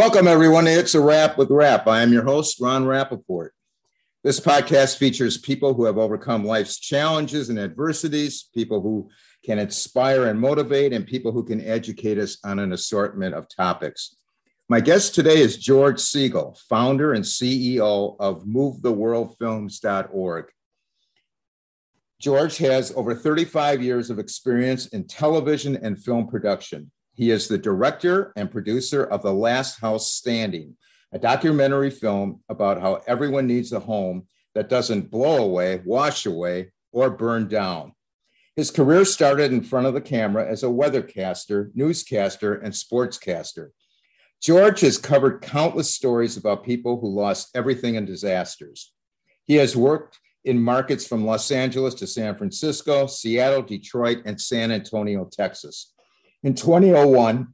Welcome, everyone. It's a wrap with Rap. I am your host, Ron Rappaport. This podcast features people who have overcome life's challenges and adversities, people who can inspire and motivate, and people who can educate us on an assortment of topics. My guest today is George Siegel, founder and CEO of MoveTheWorldFilms.org. George has over 35 years of experience in television and film production. He is the director and producer of The Last House Standing, a documentary film about how everyone needs a home that doesn't blow away, wash away, or burn down. His career started in front of the camera as a weathercaster, newscaster, and sportscaster. George has covered countless stories about people who lost everything in disasters. He has worked in markets from Los Angeles to San Francisco, Seattle, Detroit, and San Antonio, Texas. In 2001,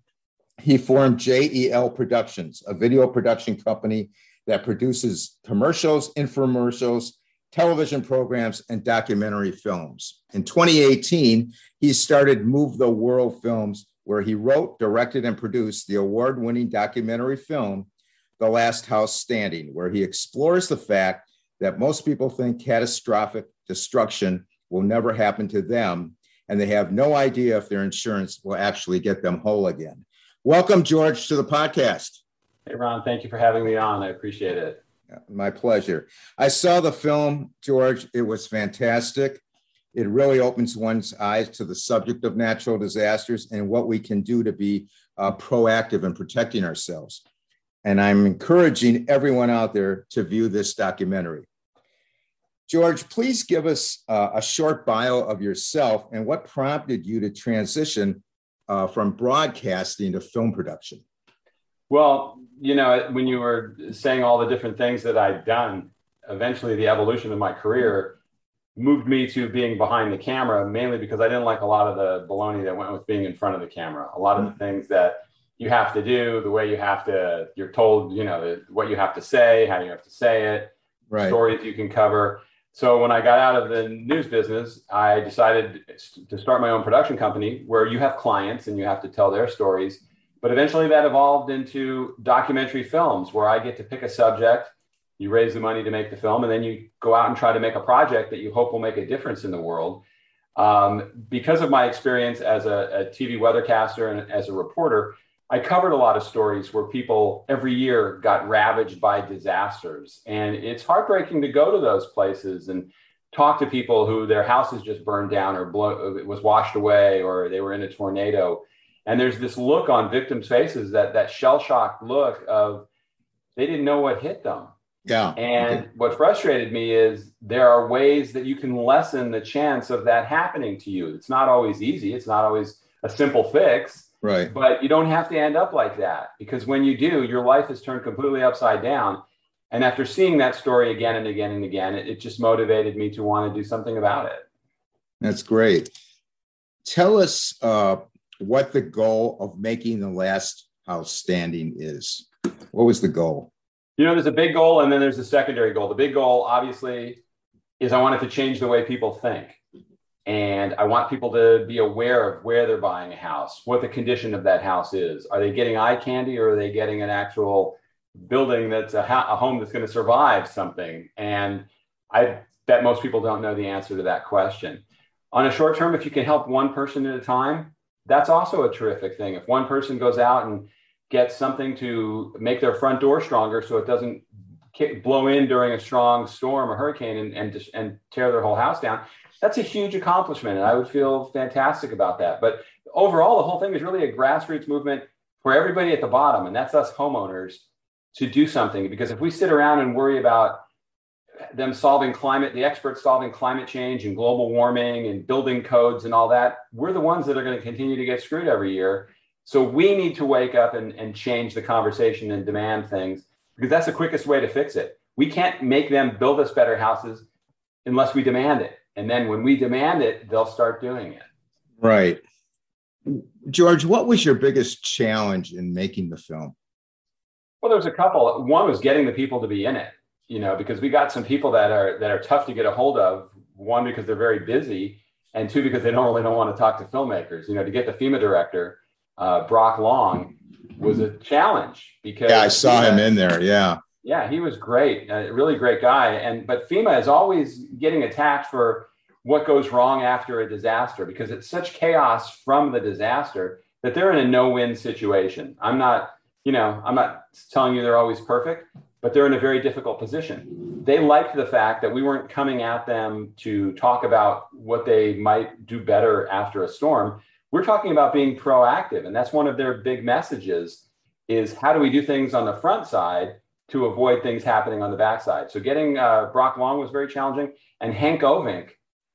he formed JEL Productions, a video production company that produces commercials, infomercials, television programs, and documentary films. In 2018, he started Move the World Films, where he wrote, directed, and produced the award winning documentary film, The Last House Standing, where he explores the fact that most people think catastrophic destruction will never happen to them and they have no idea if their insurance will actually get them whole again. Welcome, George, to the podcast. Hey, Ron, thank you for having me on. I appreciate it. My pleasure. I saw the film, George. It was fantastic. It really opens one's eyes to the subject of natural disasters and what we can do to be uh, proactive in protecting ourselves. And I'm encouraging everyone out there to view this documentary. George, please give us uh, a short bio of yourself and what prompted you to transition uh, from broadcasting to film production. Well, you know, when you were saying all the different things that I'd done, eventually the evolution of my career moved me to being behind the camera, mainly because I didn't like a lot of the baloney that went with being in front of the camera. A lot of the things that you have to do, the way you have to, you're told, you know, what you have to say, how you have to say it, right. stories you can cover so when I got out of the news business, I decided to start my own production company where you have clients and you have to tell their stories. But eventually that evolved into documentary films where I get to pick a subject, you raise the money to make the film, and then you go out and try to make a project that you hope will make a difference in the world. Um, because of my experience as a, a TV weathercaster and as a reporter, I covered a lot of stories where people every year got ravaged by disasters. And it's heartbreaking to go to those places and talk to people who their houses just burned down or blow, it was washed away or they were in a tornado. And there's this look on victims' faces that that shell shocked look of they didn't know what hit them. Yeah. And okay. what frustrated me is there are ways that you can lessen the chance of that happening to you. It's not always easy. It's not always a simple fix Right. But you don't have to end up like that because when you do, your life is turned completely upside down. And after seeing that story again and again and again, it, it just motivated me to want to do something about it. That's great. Tell us uh, what the goal of making the last house standing is. What was the goal? You know, there's a big goal and then there's a secondary goal. The big goal, obviously, is I wanted to change the way people think. And I want people to be aware of where they're buying a house, what the condition of that house is. Are they getting eye candy or are they getting an actual building that's a, a home that's going to survive something? And I bet most people don't know the answer to that question. On a short term, if you can help one person at a time, that's also a terrific thing. If one person goes out and gets something to make their front door stronger so it doesn't blow in during a strong storm or hurricane and, and, and tear their whole house down, that's a huge accomplishment. And I would feel fantastic about that. But overall, the whole thing is really a grassroots movement for everybody at the bottom. And that's us homeowners to do something. Because if we sit around and worry about them solving climate, the experts solving climate change and global warming and building codes and all that, we're the ones that are going to continue to get screwed every year. So we need to wake up and, and change the conversation and demand things because that's the quickest way to fix it. We can't make them build us better houses unless we demand it. And then when we demand it, they'll start doing it. Right. George, what was your biggest challenge in making the film? Well, there was a couple. One was getting the people to be in it, you know, because we got some people that are that are tough to get a hold of. One because they're very busy, and two because they don't really don't want to talk to filmmakers. You know, to get the FEMA director, uh, Brock Long, was a challenge because yeah, I saw him in there. Yeah, yeah, he was great, a really great guy. And but FEMA is always getting attacked for what goes wrong after a disaster because it's such chaos from the disaster that they're in a no-win situation. I'm not, you know, I'm not telling you they're always perfect, but they're in a very difficult position. They liked the fact that we weren't coming at them to talk about what they might do better after a storm. We're talking about being proactive, and that's one of their big messages is how do we do things on the front side to avoid things happening on the backside. So getting uh, Brock Long was very challenging, and Hank Ovink,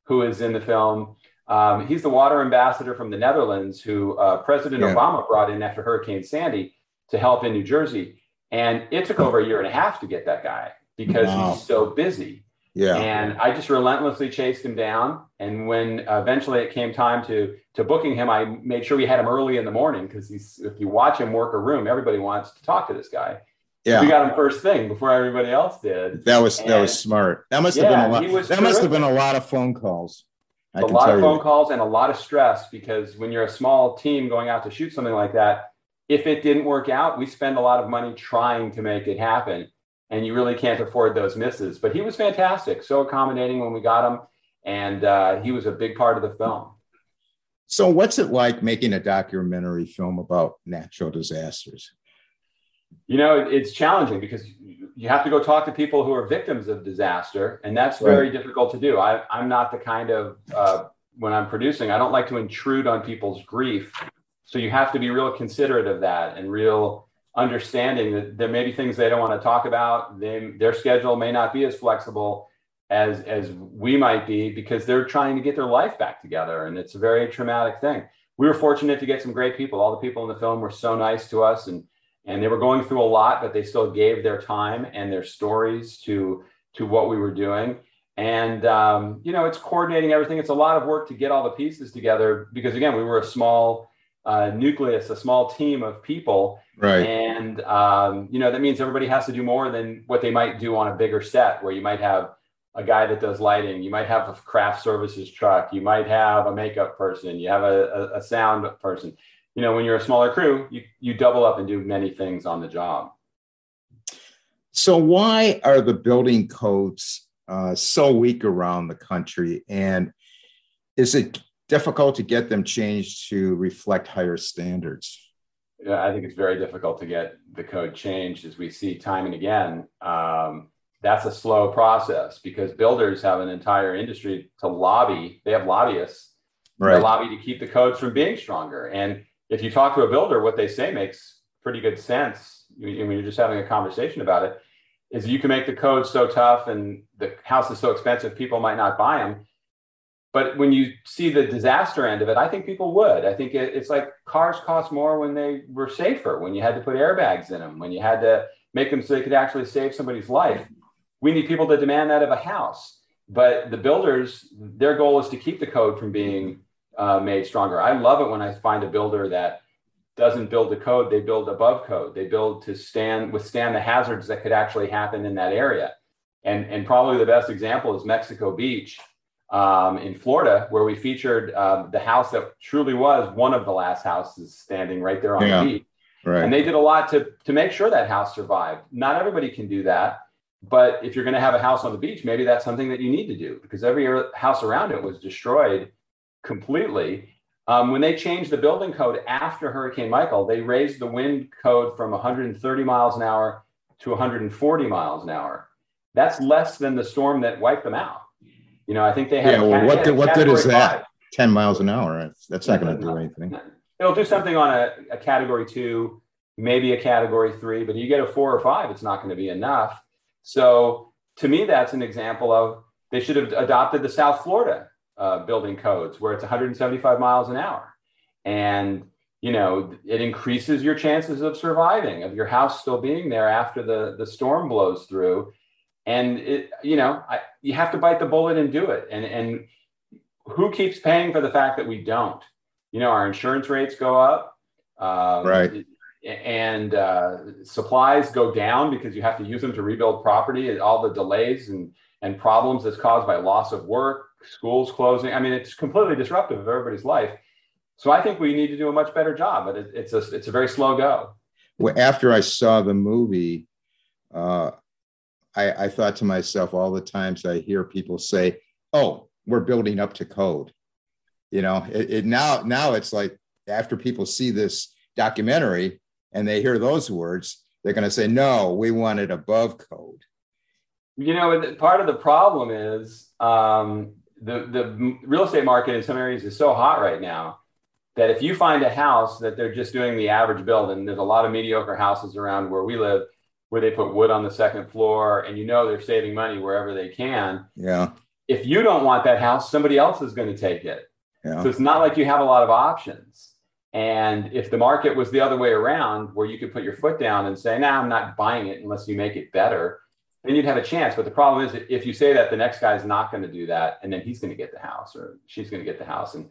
who is in the film, um, he's the water ambassador from the Netherlands, who uh, President yeah. Obama brought in after Hurricane Sandy to help in New Jersey, and it took over a year and a half to get that guy because wow. he's so busy. Yeah. And I just relentlessly chased him down. And when eventually it came time to to booking him, I made sure we had him early in the morning because he's if you watch him work a room, everybody wants to talk to this guy. Yeah. We got him first thing before everybody else did. That was and, that was smart. That must have been a lot. That terrific. must have been a lot of phone calls. I a lot of phone you. calls and a lot of stress because when you're a small team going out to shoot something like that, if it didn't work out, we spend a lot of money trying to make it happen. And you really can't afford those misses. But he was fantastic, so accommodating when we got him. And uh, he was a big part of the film. So, what's it like making a documentary film about natural disasters? You know it's challenging because you have to go talk to people who are victims of disaster and that's very right. difficult to do. I, am not the kind of uh, when i'm producing i don't like to intrude on people's grief. So you have to be real considerate of that and real understanding that there may be things they don't want to talk about. They, their schedule may not be as flexible as as we might be because they're trying to get their life back together and it's a very traumatic thing. We were fortunate to get some great people. All the people in the film were so nice to us and and they were going through a lot but they still gave their time and their stories to to what we were doing. And um, you know it's coordinating everything. It's a lot of work to get all the pieces together because again we were a small uh, nucleus a small team of people. Right. And um, you know that means everybody has to do more than what they might do on a bigger set where you might have a guy that does lighting. You might have a craft services truck. You might have a makeup person. You have a, a, a sound person you know, when you're a smaller crew, you, you double up and do many things on the job. So, why are the building codes uh, so weak around the country? And is it difficult to get them changed to reflect higher standards? Yeah, I think it's very difficult to get the code changed, as we see time and again. Um, that's a slow process because builders have an entire industry to lobby. They have lobbyists. Right. Lobby to keep the codes from being stronger. And if you talk to a builder, what they say makes pretty good sense. when you're just having a conversation about it, is you can make the code so tough and the house is so expensive, people might not buy them. But when you see the disaster end of it, I think people would. I think it, it's like cars cost more when they were safer, when you had to put airbags in them, when you had to make them so they could actually save somebody's life. We need people to demand that of a house. But the builders, their goal is to keep the code from being uh, made stronger. I love it when I find a builder that doesn't build the code; they build above code. They build to stand withstand the hazards that could actually happen in that area. And and probably the best example is Mexico Beach um, in Florida, where we featured uh, the house that truly was one of the last houses standing right there on yeah, the beach. Right. And they did a lot to to make sure that house survived. Not everybody can do that. But if you're going to have a house on the beach, maybe that's something that you need to do because every house around it was destroyed completely. Um, when they changed the building code after Hurricane Michael, they raised the wind code from 130 miles an hour to 140 miles an hour. That's less than the storm that wiped them out. You know, I think they had. Yeah, well, what, what good is that? Five. 10 miles an hour. That's not going to do anything. It'll do something on a, a category two, maybe a category three, but you get a four or five, it's not going to be enough. So to me, that's an example of they should have adopted the South Florida uh, building codes where it's 175 miles an hour. And, you know, it increases your chances of surviving, of your house still being there after the, the storm blows through. And, it, you know, I, you have to bite the bullet and do it. And, and who keeps paying for the fact that we don't? You know, our insurance rates go up. Um, right. And uh, supplies go down because you have to use them to rebuild property and all the delays and, and problems that's caused by loss of work, schools closing. I mean, it's completely disruptive of everybody's life. So I think we need to do a much better job, but it, it's a it's a very slow go. well, after I saw the movie, uh, I, I thought to myself all the times I hear people say, "Oh, we're building up to code." You know, it, it now now it's like after people see this documentary and they hear those words, they're going to say, "No, we want it above code." You know, part of the problem is um, the the real estate market in some areas is so hot right now that if you find a house that they're just doing the average build, and there's a lot of mediocre houses around where we live where they put wood on the second floor and you know they're saving money wherever they can. Yeah. If you don't want that house, somebody else is going to take it. Yeah. So it's not like you have a lot of options. And if the market was the other way around, where you could put your foot down and say, "Nah, I'm not buying it unless you make it better," then you'd have a chance. But the problem is, if you say that, the next guy's not going to do that, and then he's going to get the house or she's going to get the house, and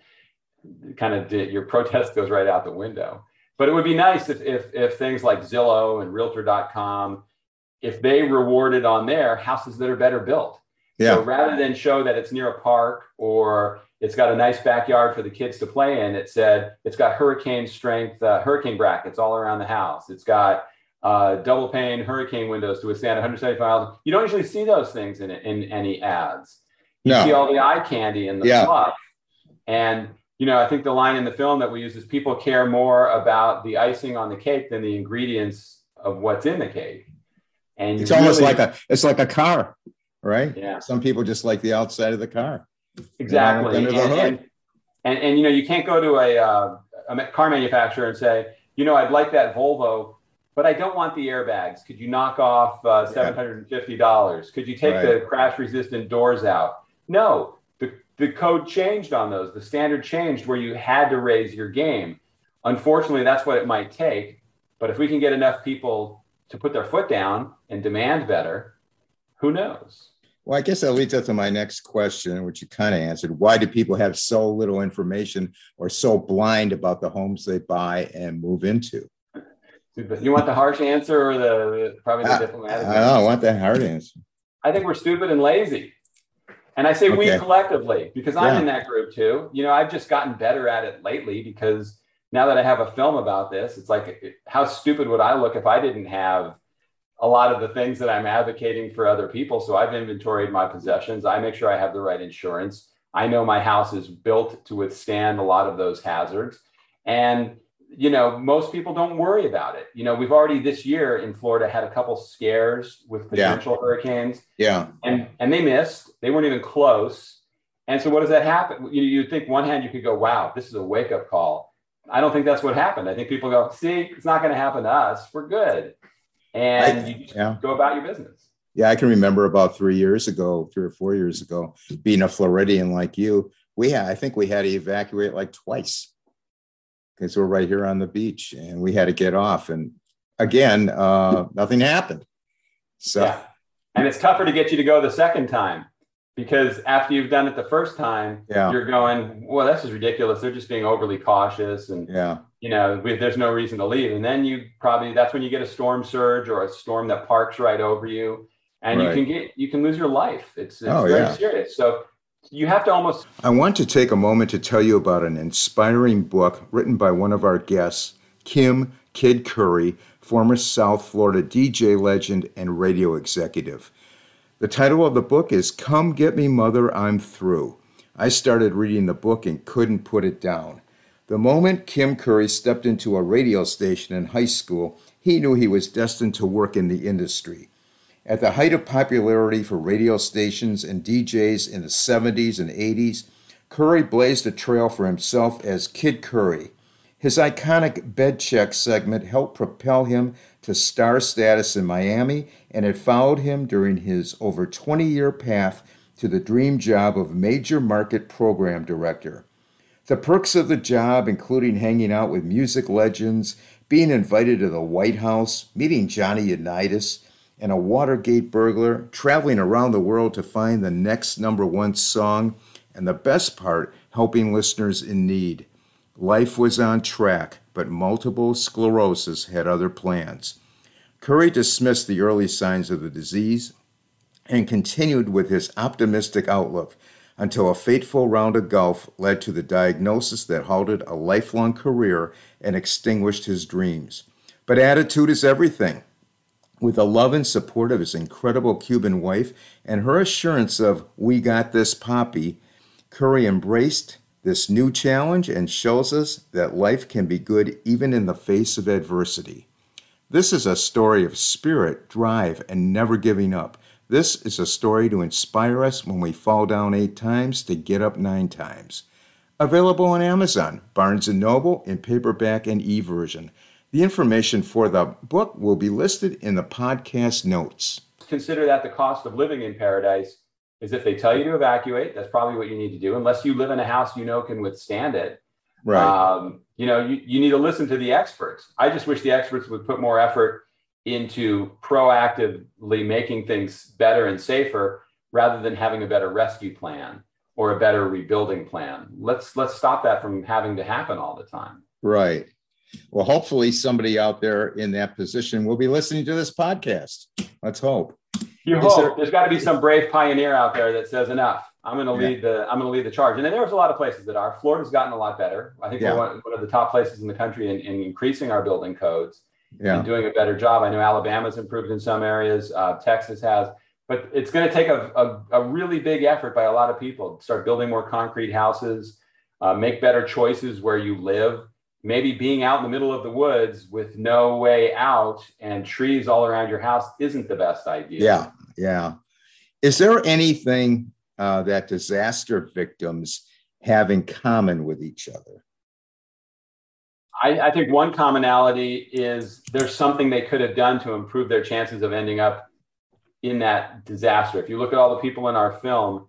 kind of your protest goes right out the window. But it would be nice if, if, if things like Zillow and Realtor.com, if they rewarded on their houses that are better built. Yeah. So rather than show that it's near a park or it's got a nice backyard for the kids to play in, it said it's got hurricane strength, uh, hurricane brackets all around the house. It's got uh, double pane hurricane windows to withstand 175. You don't usually see those things in, in any ads. You no. see all the eye candy and the yeah. fluff. And you know, I think the line in the film that we use is people care more about the icing on the cake than the ingredients of what's in the cake. And it's almost like a it's like a car, right? Yeah. Some people just like the outside of the car. Exactly. Under the and, hood. And, and, and, you know, you can't go to a, uh, a car manufacturer and say, you know, I'd like that Volvo, but I don't want the airbags. Could you knock off uh, $750? Could you take right. the crash resistant doors out? No, the the code changed on those. The standard changed where you had to raise your game. Unfortunately, that's what it might take. But if we can get enough people to put their foot down and demand better, who knows? Well, I guess that leads up to my next question, which you kind of answered. Why do people have so little information or so blind about the homes they buy and move into? You want the harsh answer or the probably the diplomatic? I, I, don't, I want the hard answer. I think we're stupid and lazy. And I say okay. we collectively because I'm yeah. in that group too. You know, I've just gotten better at it lately because now that I have a film about this, it's like, how stupid would I look if I didn't have a lot of the things that I'm advocating for other people? So I've inventoried my possessions. I make sure I have the right insurance. I know my house is built to withstand a lot of those hazards. And you know, most people don't worry about it. You know, we've already this year in Florida had a couple scares with potential yeah. hurricanes. Yeah. And and they missed. They weren't even close. And so what does that happen? You you think one hand you could go, wow, this is a wake up call. I don't think that's what happened. I think people go, see, it's not going to happen to us. We're good. And I, you yeah. go about your business. Yeah, I can remember about three years ago, three or four years ago, being a Floridian like you. We had, I think we had to evacuate like twice because we're right here on the beach and we had to get off. And again, uh, nothing happened. So, yeah. and it's tougher to get you to go the second time because after you've done it the first time, yeah. you're going, well, this is ridiculous. They're just being overly cautious. And, yeah. you know, we, there's no reason to leave. And then you probably, that's when you get a storm surge or a storm that parks right over you and right. you can get, you can lose your life. It's, it's oh, very yeah. serious. So you have to almost. I want to take a moment to tell you about an inspiring book written by one of our guests, Kim Kid Curry, former South Florida DJ legend and radio executive. The title of the book is Come Get Me Mother, I'm Through. I started reading the book and couldn't put it down. The moment Kim Curry stepped into a radio station in high school, he knew he was destined to work in the industry. At the height of popularity for radio stations and DJs in the 70s and 80s, Curry blazed a trail for himself as Kid Curry. His iconic Bed Check segment helped propel him to star status in Miami, and it followed him during his over 20 year path to the dream job of major market program director. The perks of the job, including hanging out with music legends, being invited to the White House, meeting Johnny Unitas, and a Watergate burglar traveling around the world to find the next number one song, and the best part, helping listeners in need. Life was on track, but multiple sclerosis had other plans. Curry dismissed the early signs of the disease and continued with his optimistic outlook until a fateful round of golf led to the diagnosis that halted a lifelong career and extinguished his dreams. But attitude is everything. With the love and support of his incredible Cuban wife and her assurance of, We got this, Poppy, Curry embraced this new challenge and shows us that life can be good even in the face of adversity. This is a story of spirit, drive, and never giving up. This is a story to inspire us when we fall down eight times to get up nine times. Available on Amazon, Barnes & Noble in paperback and e-version. The information for the book will be listed in the podcast notes. Consider that the cost of living in paradise is if they tell you to evacuate, that's probably what you need to do, unless you live in a house you know can withstand it. Right. Um, you know, you, you need to listen to the experts. I just wish the experts would put more effort into proactively making things better and safer rather than having a better rescue plan or a better rebuilding plan. Let's let's stop that from having to happen all the time. Right. Well, hopefully somebody out there in that position will be listening to this podcast. Let's hope. You Is hope there, there's got to be some brave pioneer out there that says enough. I'm going to yeah. lead the I'm going to lead the charge. And then there's a lot of places that are. Florida's gotten a lot better. I think yeah. we're one, of the top places in the country in, in increasing our building codes yeah. and doing a better job. I know Alabama's improved in some areas. Uh, Texas has, but it's going to take a, a, a, really big effort by a lot of people to start building more concrete houses, uh, make better choices where you live maybe being out in the middle of the woods with no way out and trees all around your house isn't the best idea. Yeah, yeah. Is there anything uh, that disaster victims have in common with each other? I, I think one commonality is there's something they could have done to improve their chances of ending up in that disaster. If you look at all the people in our film,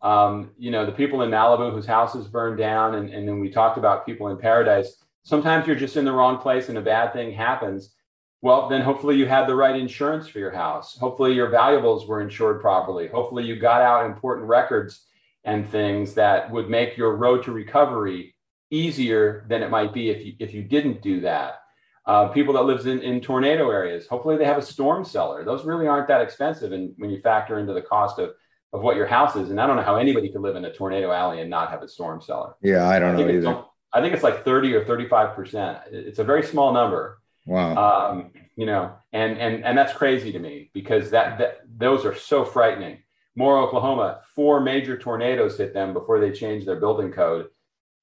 um, you know, the people in Malibu whose houses burned down, and, and then we talked about people in paradise Sometimes you're just in the wrong place and a bad thing happens. Well, then hopefully you had the right insurance for your house. Hopefully your valuables were insured properly. Hopefully you got out important records and things that would make your road to recovery easier than it might be if you, if you didn't do that. Uh, people that lives in, in tornado areas, hopefully they have a storm cellar. Those really aren't that expensive. And when you factor into the cost of, of what your house is, and I don't know how anybody could live in a tornado alley and not have a storm cellar. Yeah, I don't I know either. I think it's like 30 or 35 percent. It's a very small number. Wow. Um, you know, and and and that's crazy to me because that, that those are so frightening. Moore Oklahoma, four major tornadoes hit them before they changed their building code,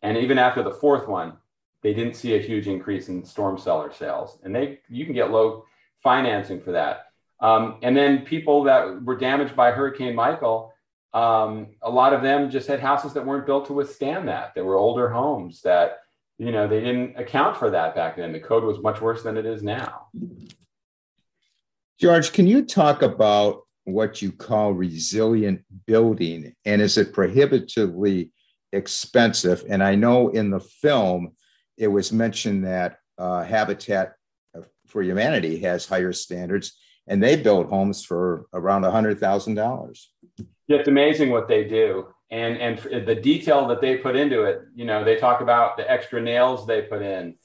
and even after the fourth one, they didn't see a huge increase in storm cellar sales. And they you can get low financing for that. Um, and then people that were damaged by Hurricane Michael, um, a lot of them just had houses that weren't built to withstand that. They were older homes that, you know, they didn't account for that back then. The code was much worse than it is now. George, can you talk about what you call resilient building and is it prohibitively expensive? And I know in the film it was mentioned that uh, Habitat for Humanity has higher standards and they build homes for around $100,000 it's amazing what they do. And and the detail that they put into it you know they talk about the extra nails they put in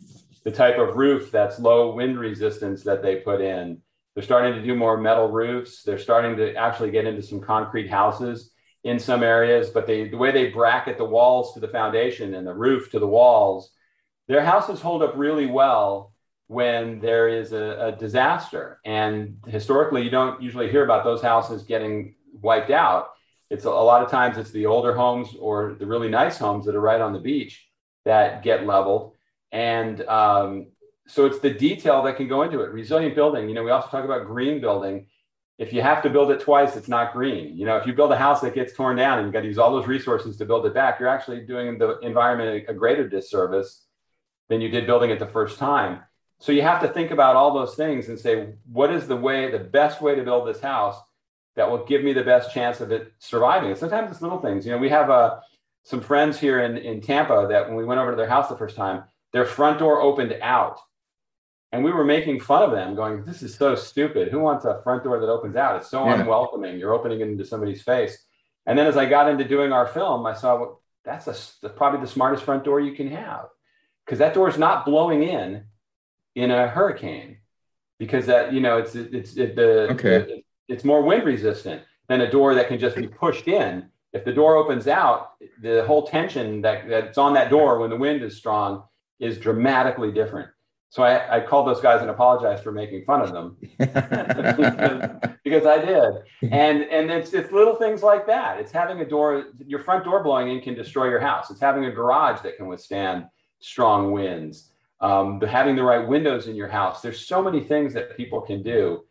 the type of roof that's low wind resistance that they put in. They're starting to do more metal roofs. They're starting to actually get into some concrete houses in some areas but they the way they bracket the walls to the foundation and the roof to the walls their houses hold up really well when there is a, a disaster. And historically you don't usually hear about those houses getting wiped out it's a, lot of times it's the older homes or the really nice homes that are right on the beach that get leveled. And um, so it's the detail that can go into it. Resilient building, you know, we also talk about green building. If you have to build it twice, it's not green. You know, if you build a house that gets torn down and you got to use all those resources to build it back, you're actually doing the environment a greater disservice than you did building it the first time. So you have to think about all those things and say, what is the way, the best way to build this house that will give me the best chance of it surviving. And sometimes it's little things. You know, we have uh, some friends here in, in Tampa that when we went over to their house the first time, their front door opened out. And we were making fun of them, going, This is so stupid. Who wants a front door that opens out? It's so yeah. unwelcoming. You're opening it into somebody's face. And then as I got into doing our film, I saw well, that's, a, probably the smartest front door you can have because that door is not blowing in in a hurricane because that you know it's it's it, the, okay. the it's more wind resistant than a door that can just be pushed in. If the door opens out, the whole tension that, that's on that door when the wind is strong is dramatically different. So I, I called those guys and apologized for making fun of them because, I did. And and it's it's little things like that. It's having a door, your front door blowing in can destroy your house. It's having a garage that can withstand strong winds. Um, having the right windows in your house. There's so many things that people can do.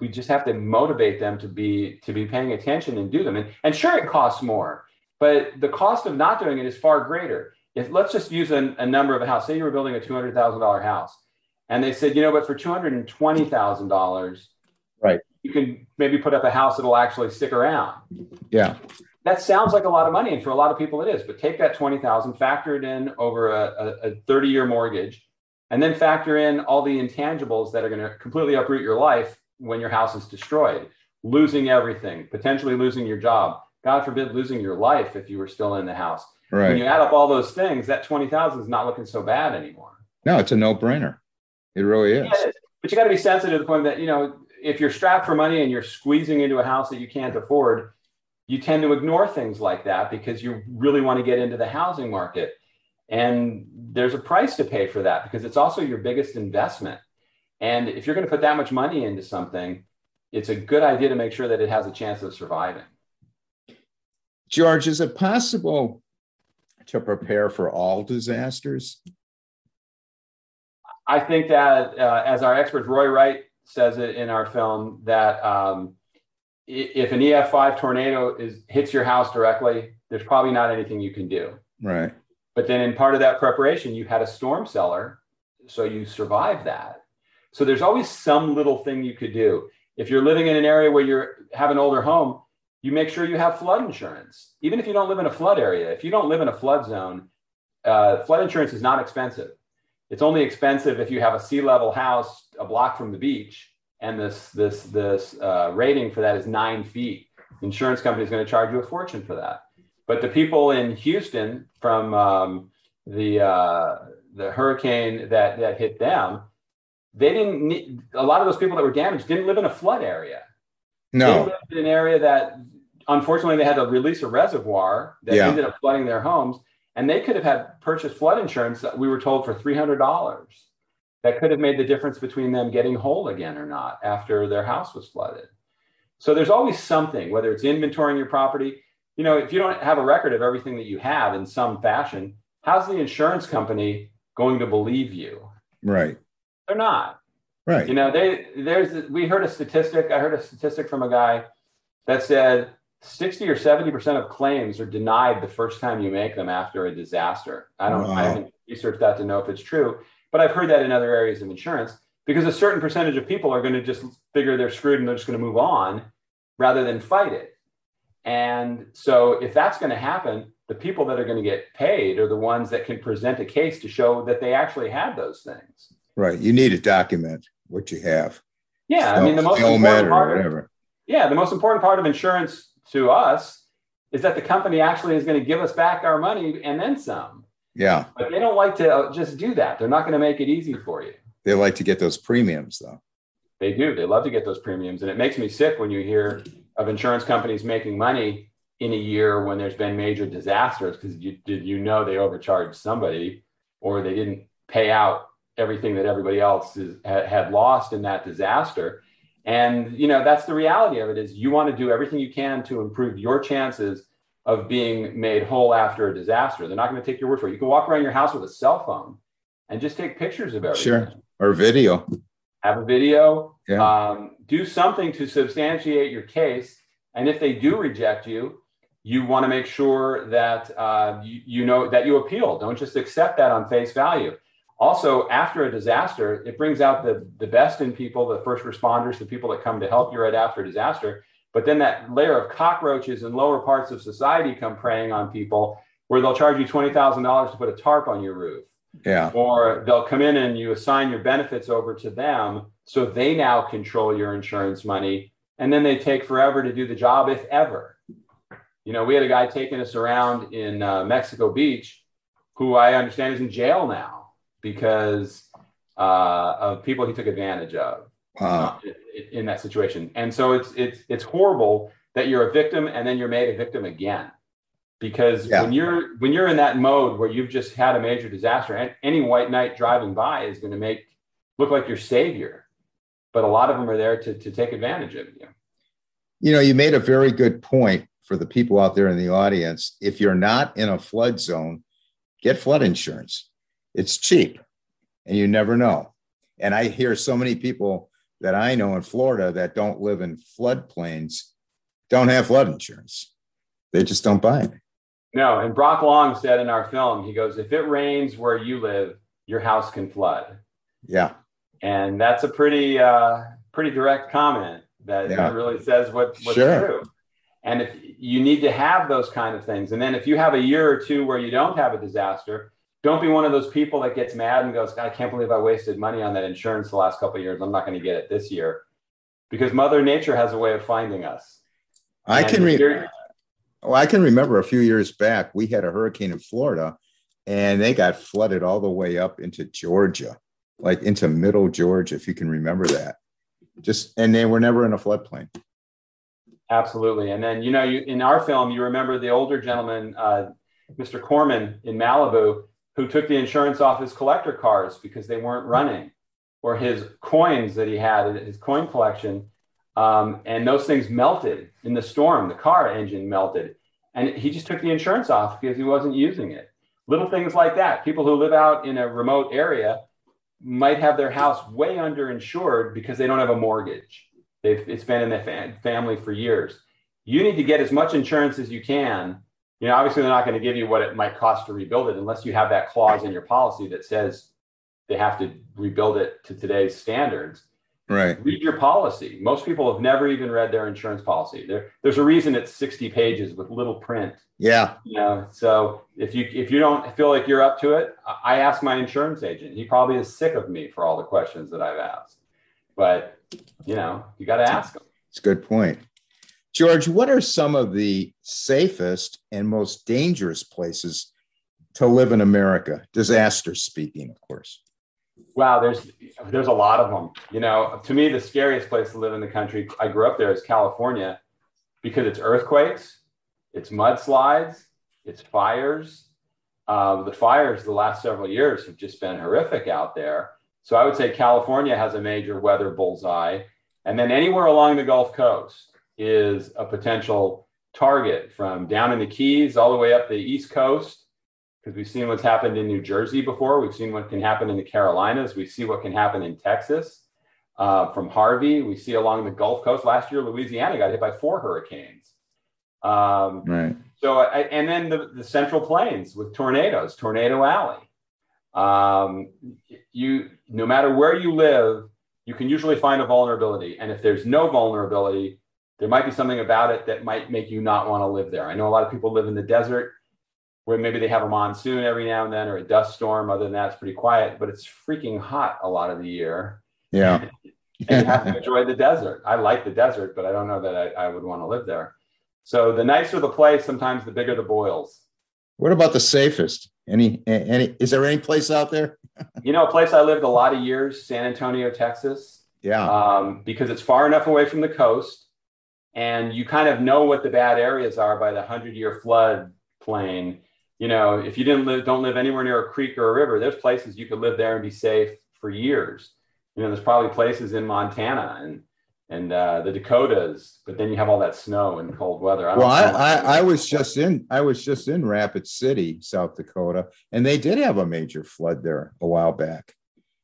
We just have to motivate them to be to be paying attention and do them. And, and sure, it costs more, but the cost of not doing it is far greater if let's just use a, a number of a house. Say you were building a two hundred thousand dollar house, and they said, you know, but for two hundred and twenty thousand dollars, right, you can maybe put up a house that'll actually stick around. Yeah, that sounds like a lot of money, and for a lot of people it is. But take that twenty thousand, factor it in over a, a, a thirty year mortgage, and then factor in all the intangibles that are going to completely uproot your life when your house is destroyed, losing everything, potentially losing your job. God forbid, losing your life if you were still in the house Right. When you add up all those things, that 20,000 is not looking so bad anymore. No, it's a no brainer. It really is. Yeah, but you got to be sensitive to the point that, you know, if you're strapped for money and you're squeezing into a house that you can't afford, you tend to ignore things like that because you really want to get into the housing market. And there's a price to pay for that because it's also your biggest investment. And if you're going to put that much money into something, it's a good idea to make sure that it has a chance of surviving. George, is it possible to prepare for all disasters? I think that, uh, as our expert Roy Wright says it in our film, that um, if an EF5 tornado is hits your house directly, there's probably not anything you can do. Right. But then, in part of that preparation, you had a storm cellar, so you survived that. So there's always some little thing you could do. If you're living in an area where you have an older home, you make sure you have flood insurance. Even if you don't live in a flood area, if you don't live in a flood zone, uh, flood insurance is not expensive. It's only expensive if you have a sea level house a block from the beach, and this this this uh, rating for that is nine feet. Insurance company is going to charge you a fortune for that. But the people in Houston from um, the uh, the hurricane that that hit them, they didn't. Need, a lot of those people that were damaged didn't live in a flood area no. They lived in an area that unfortunately they had to release a reservoir that yeah. ended up flooding their homes. And they could have had purchased flood insurance that we were told for $300 that could have made the difference between them getting whole again or not after their house was flooded. So there's always something, whether it's inventorying your property. You know, if you don't have a record of everything that you have in some fashion, how's the insurance company going to believe you? Right. They're not. Right. You know, they there's we heard a statistic. I heard a statistic from a guy that said 60 or 70 percent of claims are denied the first time you make them after a disaster. I don't. Wow. I haven't researched that to know if it's true, but I've heard that in other areas of insurance because a certain percentage of people are going to just figure they're screwed and they're just going to move on rather than fight it. And so, if that's going to happen, the people that are going to get paid are the ones that can present a case to show that they actually had those things. Right. You need a document what you have. Yeah, I mean the most important part. Whatever. yeah, the most important part of insurance to us is that the company actually is going to give us back our money and then some. Yeah. But they don't like to uh, just do that. They're not going to make it easy for you. They like to get those premiums though. They do. They love to get those premiums. And it makes me sick when you hear of insurance companies making money in a year when there's been major disasters because you did you know they overcharged somebody or they didn't pay out everything that everybody else is, had lost in that disaster. And you know that's the reality of it is you want to do everything you can to improve your chances of being made whole after a disaster. They're not going to take your word for it. You can walk around your house with a cell phone and just take pictures of everything. Sure. Or video. Have a video. Yeah. Um, do something to substantiate your case. And if they do reject you, you want to make sure that uh, you, you know that you appeal. Don't just accept that on face value also after a disaster it brings out the, the best in people the first responders the people that come to help you right after a disaster. But then that layer of cockroaches in lower parts of society come preying on people where they'll charge you $20000 to put a tarp on your roof. Yeah. Or they'll come in and you assign your benefits over to them so they now control your insurance money. And then they take forever to do the job if ever. You know we had a guy taking us around in uh, mexico beach who i understand is in jail now because uh, of people he took advantage of wow. in, that situation. And so it's it's it's horrible that you're a victim and then you're made a victim again. because yeah. when you're when you're in that mode where you've just had a major disaster, any white knight driving by is going to make look like your savior, but a lot of them are there to to take advantage of you. You know, you made a very good point for the people out there in the audience. If you're not in a flood zone, get flood insurance. It's cheap, and you never know. And I hear so many people that I know in Florida that don't live in floodplains don't have flood insurance. They just don't buy it. No, and Brock Long said in our film, he goes, if it rains where you live, your house can flood. Yeah. And that's a pretty uh, pretty direct comment that yeah. really says what, what's sure. true. And if you need to have those kind of things, and then if you have a year or two where you don't have a disaster, don't be one of those people that gets mad and goes, I can't believe I wasted money on that insurance the last couple years. I'm not going to get it this year. Because Mother Nature has a way of finding us. I and can remember. Oh, I can remember a few years back, we had a hurricane in Florida and they got flooded all the way up into Georgia, like into middle Georgia, if you can remember that. Just and they were never in a floodplain. Absolutely. And then, you know, you in our film, you remember the older gentleman, uh, Mr. Corman in Malibu, who took the insurance off his collector cars because they weren't running, or his coins that he had, his coin collection. Um, and those things melted in the storm. The car engine melted. And he just took the insurance off because he wasn't using it. Little things like that. People who live out in a remote area might have their house way underinsured because they don't have a mortgage. They've, it's been in their fam- family for years. You need to get as much insurance as you can you know, obviously they're not going to give you what it might cost to rebuild it unless you have that clause in your policy that says they have to rebuild it to today's standards. Right. Read your policy. Most people have never even read their insurance policy. There, there's a reason it's 60 pages with little print. Yeah. You know, so if you if you don't feel like you're up to it, I ask my insurance agent. He probably is sick of me for all the questions that I've asked. But you know, you got to ask him. It's a good point. George, what are some of the safest and most dangerous places to live in America? Disaster speaking, of course. Wow, there's there's a lot of them. You know, to me, the scariest place to live in the country, I grew up there, is California, because it's earthquakes, it's mudslides, it's fires. Uh, the fires the last several years have just been horrific out there. So I would say California has a major weather bullseye, and then anywhere along the Gulf Coast is a potential target from down in the Keys all the way up the East Coast, because we've seen what's happened in New Jersey before. We've seen what can happen in the Carolinas. We see what can happen in Texas uh, from Harvey. We see along the Gulf Coast. Last year, Louisiana got hit by four hurricanes. Um, right. So, and then the, the Central Plains with tornadoes, Tornado Alley. Um, you, no matter where you live, you can usually find a vulnerability. And if there's no vulnerability, there might be something about it that might make you not want to live there. I know a lot of people live in the desert where maybe they have a monsoon every now and then or a dust storm. Other than that, it's pretty quiet, but it's freaking hot a lot of the year. Yeah. and you have to enjoy the desert. I like the desert, but I don't know that I, I would want to live there. So the nicer the place, sometimes the bigger the boils. What about the safest? Any any is there any place out there? you know, a place I lived a lot of years, San Antonio, Texas. Yeah. Um, because it's far enough away from the coast and you kind of know what the bad areas are by the hundred year flood plain. You know, if you didn't live, don't live anywhere near a creek or a river, there's places you could live there and be safe for years. You know, there's probably places in Montana and and uh, the Dakotas, but then you have all that snow and cold weather. I well, I, I, I, was just in I was just in Rapid City, South Dakota, and they did have a major flood there a while back.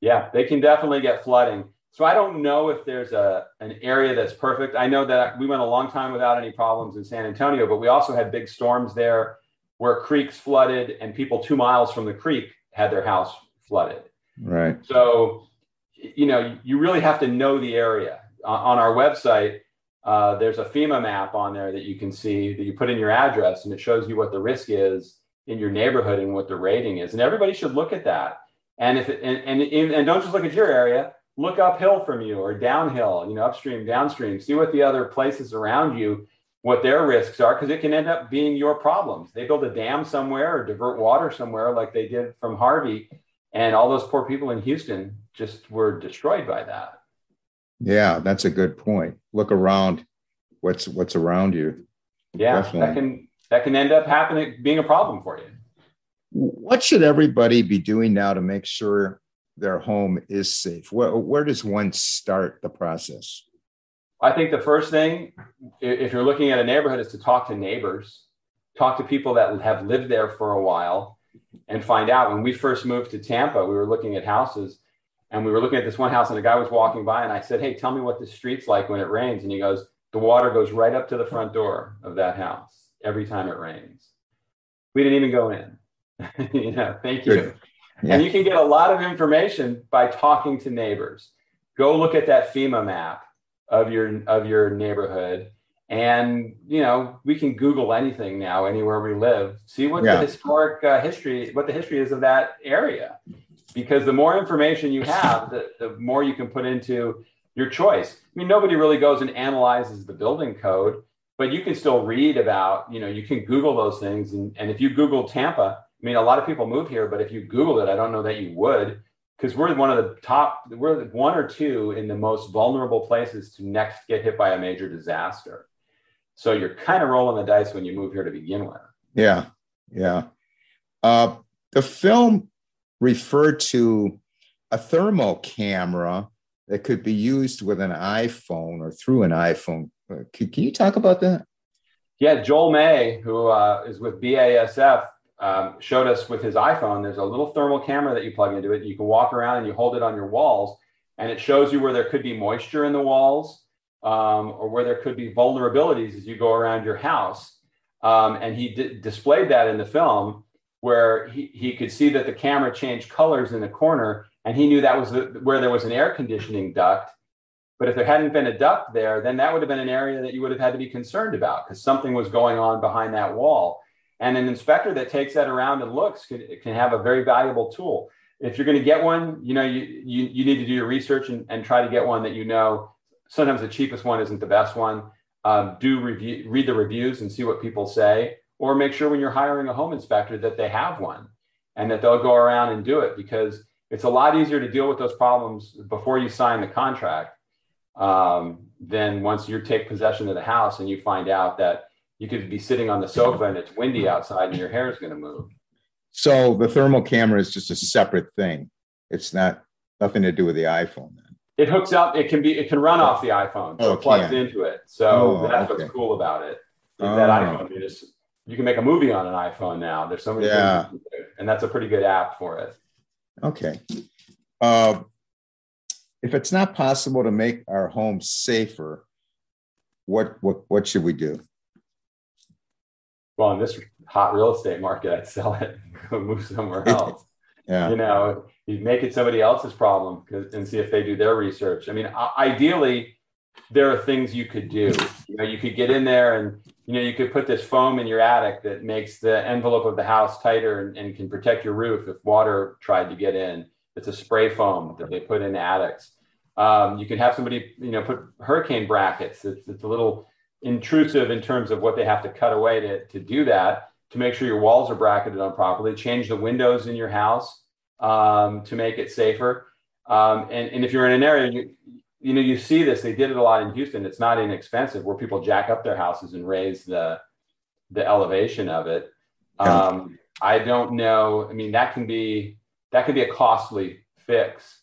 Yeah, they can definitely get flooding. So I don't know if there's a an area that's perfect. I know that we went a long time without any problems in San Antonio, but we also had big storms there where creeks flooded and people two miles from the creek had their house flooded. Right. So, you know, you really have to know the area. On our website, uh, there's a FEMA map on there that you can see that you put in your address and it shows you what the risk is in your neighborhood and what the rating is. And everybody should look at that. And if it, and, and, and don't just look at your area, look uphill from you or downhill, you know, upstream, downstream, see what the other places around you, what their risks are, because it can end up being your problems. They build a dam somewhere or divert water somewhere like they did from Harvey. And all those poor people in Houston just were destroyed by that. Yeah, that's a good point. Look around what's what's around you. Yeah, Definitely. that can that can end up happening, being a problem for you. What should everybody be doing now to make sure their home is safe? Where, where does one start the process? I think the first thing, if you're looking at a neighborhood, is to talk to neighbors, talk to people that have lived there for a while, and find out. When we first moved to Tampa, we were looking at houses and we were looking at this one house, and a guy was walking by, and I said, Hey, tell me what the street's like when it rains. And he goes, The water goes right up to the front door of that house every time it rains. We didn't even go in. you know, thank you. Yeah. And you can get a lot of information by talking to neighbors. Go look at that FEMA map of your of your neighborhood and you know we can google anything now anywhere we live see what yeah. the historic uh, history what the history is of that area because the more information you have the, the more you can put into your choice i mean nobody really goes and analyzes the building code but you can still read about you know you can google those things and, and if you google tampa mean a lot of people move here but if you Google it i don't know that you would because we're one of the top we're one or two in the most vulnerable places to next get hit by a major disaster. So you're kind of rolling the dice when you move here to begin with. Yeah yeah. Uh, the film referred to a thermal camera that could be used with an iphone or through an iphone. Uh, can, can you talk about that? Yeah joel may who uh, is with basf um, showed us with his iPhone, there's a little thermal camera that you plug into it. You can walk around and you hold it on your walls, and it shows you where there could be moisture in the walls um, or where there could be vulnerabilities as you go around your house. Um, and he d- displayed that in the film where he, he could see that the camera changed colors in the corner, and he knew that was the, where there was an air conditioning duct. But if there hadn't been a duct there, then that would have been an area that you would have had to be concerned about because something was going on behind that wall. And an inspector that takes that around and looks can, can have a very valuable tool. If you're going to get one, you know, you, you, you need to do your research and, and try to get one that you know. Sometimes the cheapest one isn't the best one. Um, do review, read the reviews and see what people say, or make sure when you're hiring a home inspector that they have one and that they'll go around and do it because it's a lot easier to deal with those problems before you sign the contract um, than once you take possession of the house and you find out that you could be sitting on the sofa and it's windy outside and your hair is going to move. So the thermal camera is just a separate thing. It's not nothing to do with the iPhone then. It hooks up. It can be. It can run off the iPhone. So oh, it plugs can. into it. So oh, that's okay. what's cool about it. Oh. That iPhone, you just you can make a movie on an iPhone now. There's so many yeah. and that's a pretty good app for it. Okay. Uh, if it's not possible to make our home safer, what what what should we do? Well, in this hot real estate market, I'd sell it, go move somewhere else. yeah. You know, you make it somebody else's problem and see if they do their research. I mean, ideally, there are things you could do. You know, you could get in there and you know you could put this foam in your attic that makes the envelope of the house tighter and, and can protect your roof if water tried to get in. It's a spray foam that they put in attics. Um, you can have somebody, you know, put hurricane brackets. It's, it's a little intrusive in terms of what they have to cut away to, to do that to make sure your walls are bracketed on properly change the windows in your house um, to make it safer. Um, and, and if you're in an area you, you know you see this they did it a lot in houston it's not inexpensive where people jack up their houses and raise the the elevation of it. Um, i don't know i mean that can be that can be a costly fix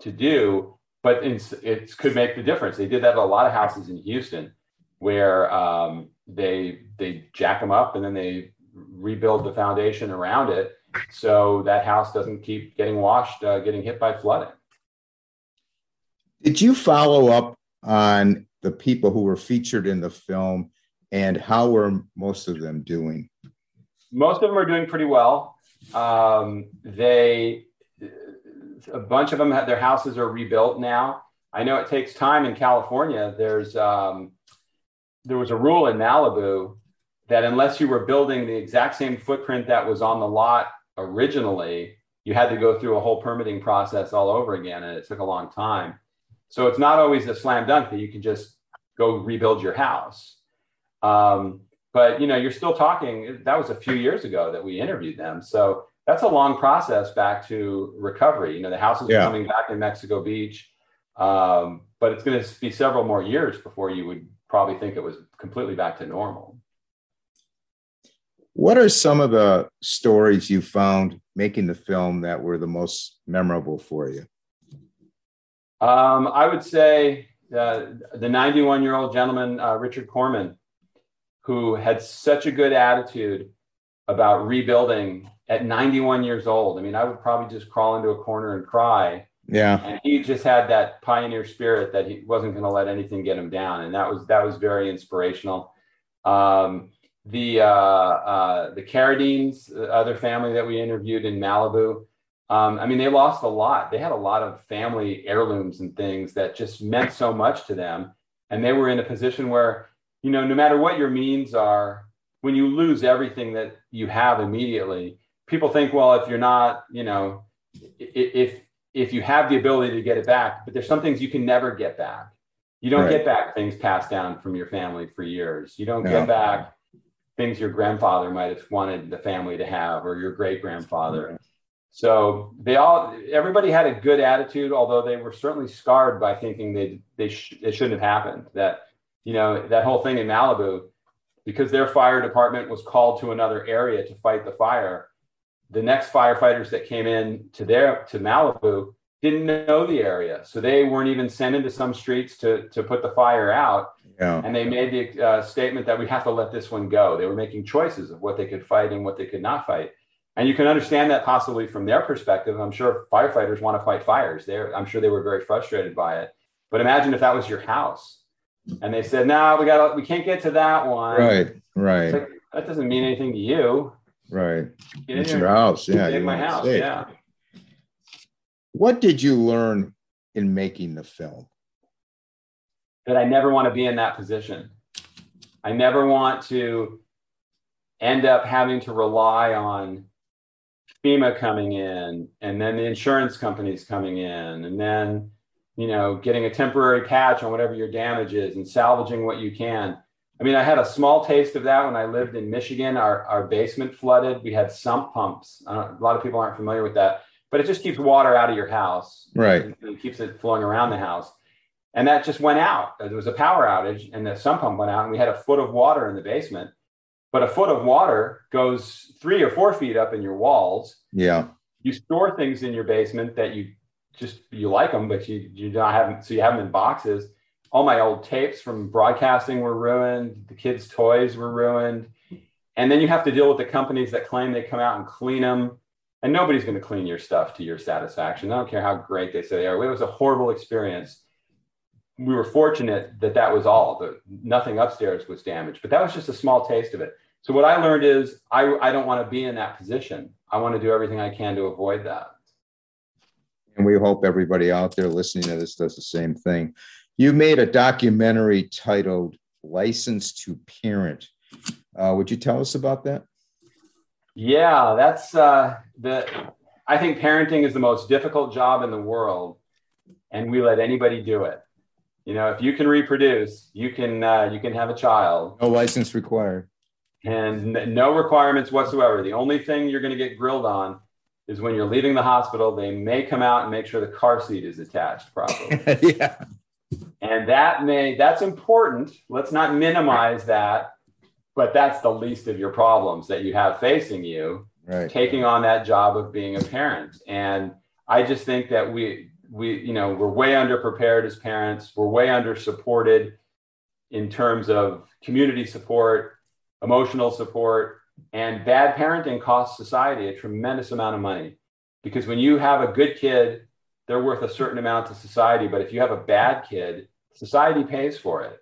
to do but it's, it could make the difference. They did that at a lot of houses in houston where um, they they jack them up and then they rebuild the foundation around it so that house doesn't keep getting washed, uh, getting hit by flooding. Did you follow up on the people who were featured in the film and how were most of them doing? Most of them are doing pretty well. Um, they, a bunch of them, have, their houses are rebuilt now. I know it takes time in California. There's um, there was a rule in Malibu that unless you were building the exact same footprint that was on the lot originally, you had to go through a whole permitting process all over again, and it took a long time. So it's not always a slam dunk that you can just go rebuild your house. Um, but you know, you're still talking. That was a few years ago that we interviewed them, so that's a long process back to recovery. You know, the house is yeah. coming back in Mexico Beach, um, but it's going to be several more years before you would probably think it was completely back to normal. What are some of the stories you found making the film that were the most memorable for you? Um, I would say uh, the 91 year old gentleman, uh, Richard Corman, who had such a good attitude about rebuilding at 91 years old. I mean, I would probably just crawl into a corner and cry. Yeah. And he just had that pioneer spirit that he wasn't going to let anything get him down. And that was, that was very inspirational. Um, the, uh, uh, the Carradines, the other family that we interviewed in Malibu, um, I mean, they lost a lot. They had a lot of family heirlooms and things that just meant so much to them. And they were in a position where, you know, no matter what your means are, when you lose everything that you have immediately, people think, well, if you're not, you know, if if you have the ability to get it back, but there's some things you can never get back. You don't right. get back things passed down from your family for years. You don't no. get back things your grandfather might have wanted the family to have or your great grandfather. So they all, everybody had a good attitude, although they were certainly scarred by thinking they they sh- it shouldn't have happened. That you know that whole thing in Malibu, because their fire department was called to another area to fight the fire. The next firefighters that came in to their to Malibu didn't know the area, so they weren't even sent into some streets to to put the fire out. Yeah. And they made the uh, statement that we have to let this one go. They were making choices of what they could fight and what they could not fight and you can understand that possibly from their perspective. I'm sure firefighters want to fight fires. They're, I'm sure they were very frustrated by it. But imagine if that was your house, and they said, "No, we got, we can't get to that one." Right, right. Like, that doesn't mean anything to you. Right. It's your house. Yeah. My house. Yeah. What did you learn in making the film? That I never want to be in that position. I never want to end up having to rely on FEMA coming in and then the insurance companies coming in and then you know getting a temporary patch on whatever your damage is and salvaging what you can i mean i had a small taste of that when i lived in michigan. Our, our basement flooded. We had sump pumps. A lot of people aren't familiar with that but it just keeps water out of your house. Right. And, and keeps it flowing around the house. And that just went out. There was a power outage and the sump pump went out and we had a foot of water in the basement. But a foot of water goes three or four feet up in your walls. Yeah. You store things in your basement that you just you like them, but you you don't have so you have them in boxes. All my old tapes from broadcasting were ruined. The kids' toys were ruined, and then you have to deal with the companies that claim they come out and clean them. And nobody's going to clean your stuff to your satisfaction. I don't care how great they say they are. It was a horrible experience. We were fortunate that that was all. Nothing upstairs was damaged, but that was just a small taste of it. So what I learned is I, I don't want to be in that position. I want to do everything I can to avoid that. And we hope everybody out there listening to this does the same thing. You made a documentary titled License to Parent. Uh, would you tell us about that? Yeah, that's uh, the. I think parenting is the most difficult job in the world, and we let anybody do it. You know, if you can reproduce, you can uh, you can have a child. No license required and no requirements whatsoever. The only thing you're going to get grilled on is when you're leaving the hospital, they may come out and make sure the car seat is attached properly. yeah. And that may, that's important. Let's not minimize that, but that's the least of your problems that you have facing you, right. taking on that job of being a parent. And I just think that we, we, you know, we're way underprepared as parents. We're way under supported in terms of community support, emotional support, and bad parenting costs society a tremendous amount of money. Because when you have a good kid, they're worth a certain amount to society. But if you have a bad kid, society pays for it.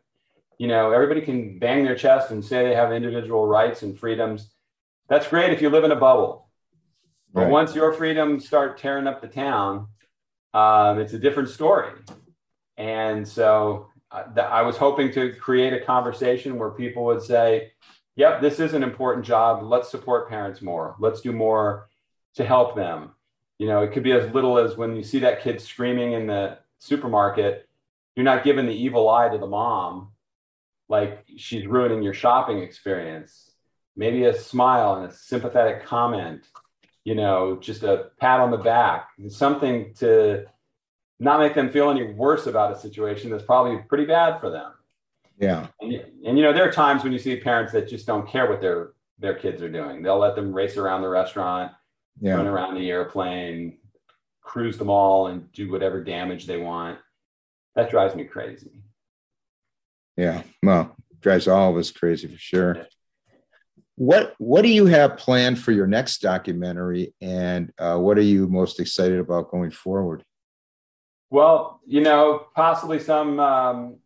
You know, everybody can bang their chest and say they have individual rights and freedoms. That's great if you live in a bubble. But right. once your freedoms start tearing up the town, um, it's a different story. And so uh, I was hoping to create a conversation where people would say, yep, this is an important job. Let's support parents more. Let's do more to help them. You know, it could be as little as when you see that kid screaming in the supermarket, you're not giving the evil eye to the mom, like she's ruining your shopping experience. Maybe a smile and a sympathetic comment, you know, just a pat on the back, something to not make them feel any worse about a situation that's probably pretty bad for them. Yeah. And, and, you know, there are times when you see parents that just don't care what their their kids are doing. They'll let them race around the restaurant, Yeah. run around the airplane, cruise them all, and do whatever damage they want. That drives me crazy. Yeah. Well, drives all of us crazy for sure. Yeah. What What do you have planned for your next documentary, and uh, what are you most excited about going forward? Well, you know, possibly some um,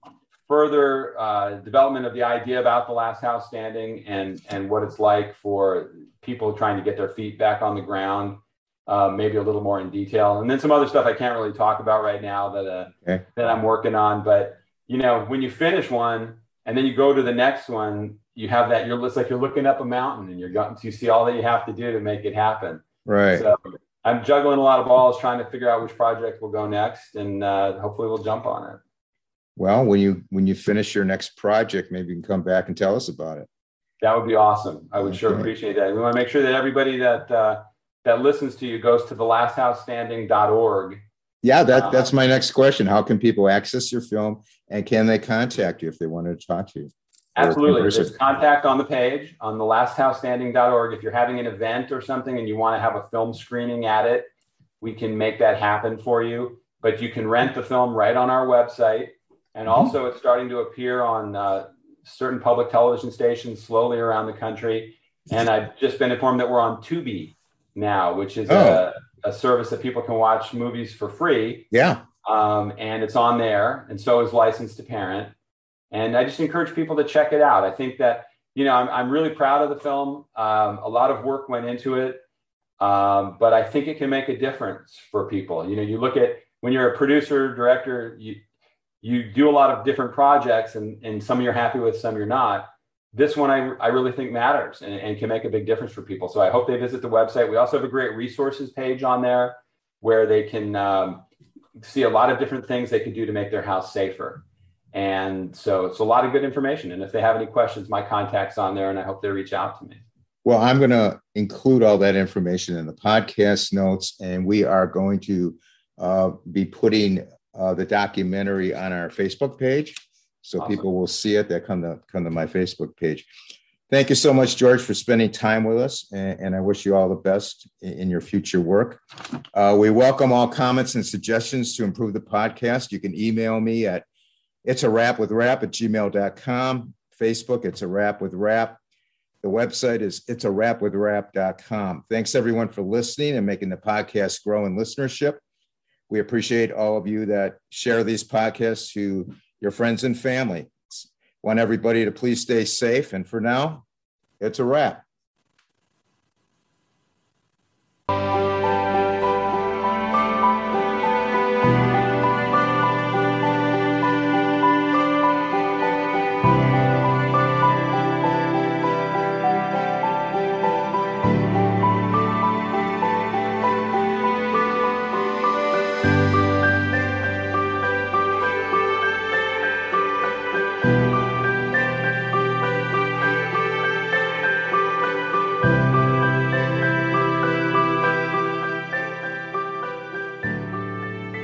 further uh, development of the idea about the last house standing and and what it's like for people trying to get their feet back on the ground. Uh, maybe a little more in detail, and then some other stuff I can't really talk about right now that uh, Okay. that I'm working on. But you know, when you finish one and then you go to the next one, you have that. You're it's like you're looking up a mountain and you're going to see all that you have to do to make it happen. Right. So I'm juggling a lot of balls, trying to figure out which project will go next, and uh, hopefully we'll jump on it. Well, when you when you finish your next project, maybe you can come back and tell us about it. That would be awesome. I would sure appreciate that. We want to make sure that everybody that uh, that listens to you goes to the lasthousestanding.org. Yeah, Uh, that that's my next question. How can people access your film, and can they contact you if they wanted to talk to you? Absolutely. There's contact on the page on the lasthousestanding.org. If you're having an event or something and you want to have a film screening at it, we can make that happen for you. But you can rent the film right on our website. And Mhm. also, it's starting to appear on uh, certain public television stations slowly around the country. And I've just been informed that we're on Tubi now, which is a, a service that people can watch movies for free Yeah. um, and it's on there, and so is licensed to parent. And I just encourage people to check it out. I think that you know I'm, I'm really proud of the film. Um, a lot of work went into it, um, but I think it can make a difference for people. You know, you look at when you're a producer, director, you you do a lot of different projects, and and some you're happy with, some you're not. This one I, I really think matters and, and can make a big difference for people. So I hope they visit the website. We also have a great resources page on there where they can um, see a lot of different things they could do to make their house safer. And so it's a lot of good information. And if they have any questions, my contact's on there and I hope they reach out to me. Well, I'm going to include all that information in the podcast notes, and we are going to uh, be putting uh, the documentary on our Facebook page, so Awesome. people will see it. That come to come to my Facebook page. Thank you so much, George, for spending time with us, and, and I wish you all the best in, in your future work. Uh, we welcome all comments and suggestions to improve the podcast. You can email me at it's a wrap with rap at gmail.com. Facebook, it's a wrap with rap. The website is it's a wrap with rap.com. Thanks everyone for listening and making the podcast grow in listenership. We appreciate all of you that share these podcasts to your friends and family. Want everybody to please stay safe. And for now, it's a wrap.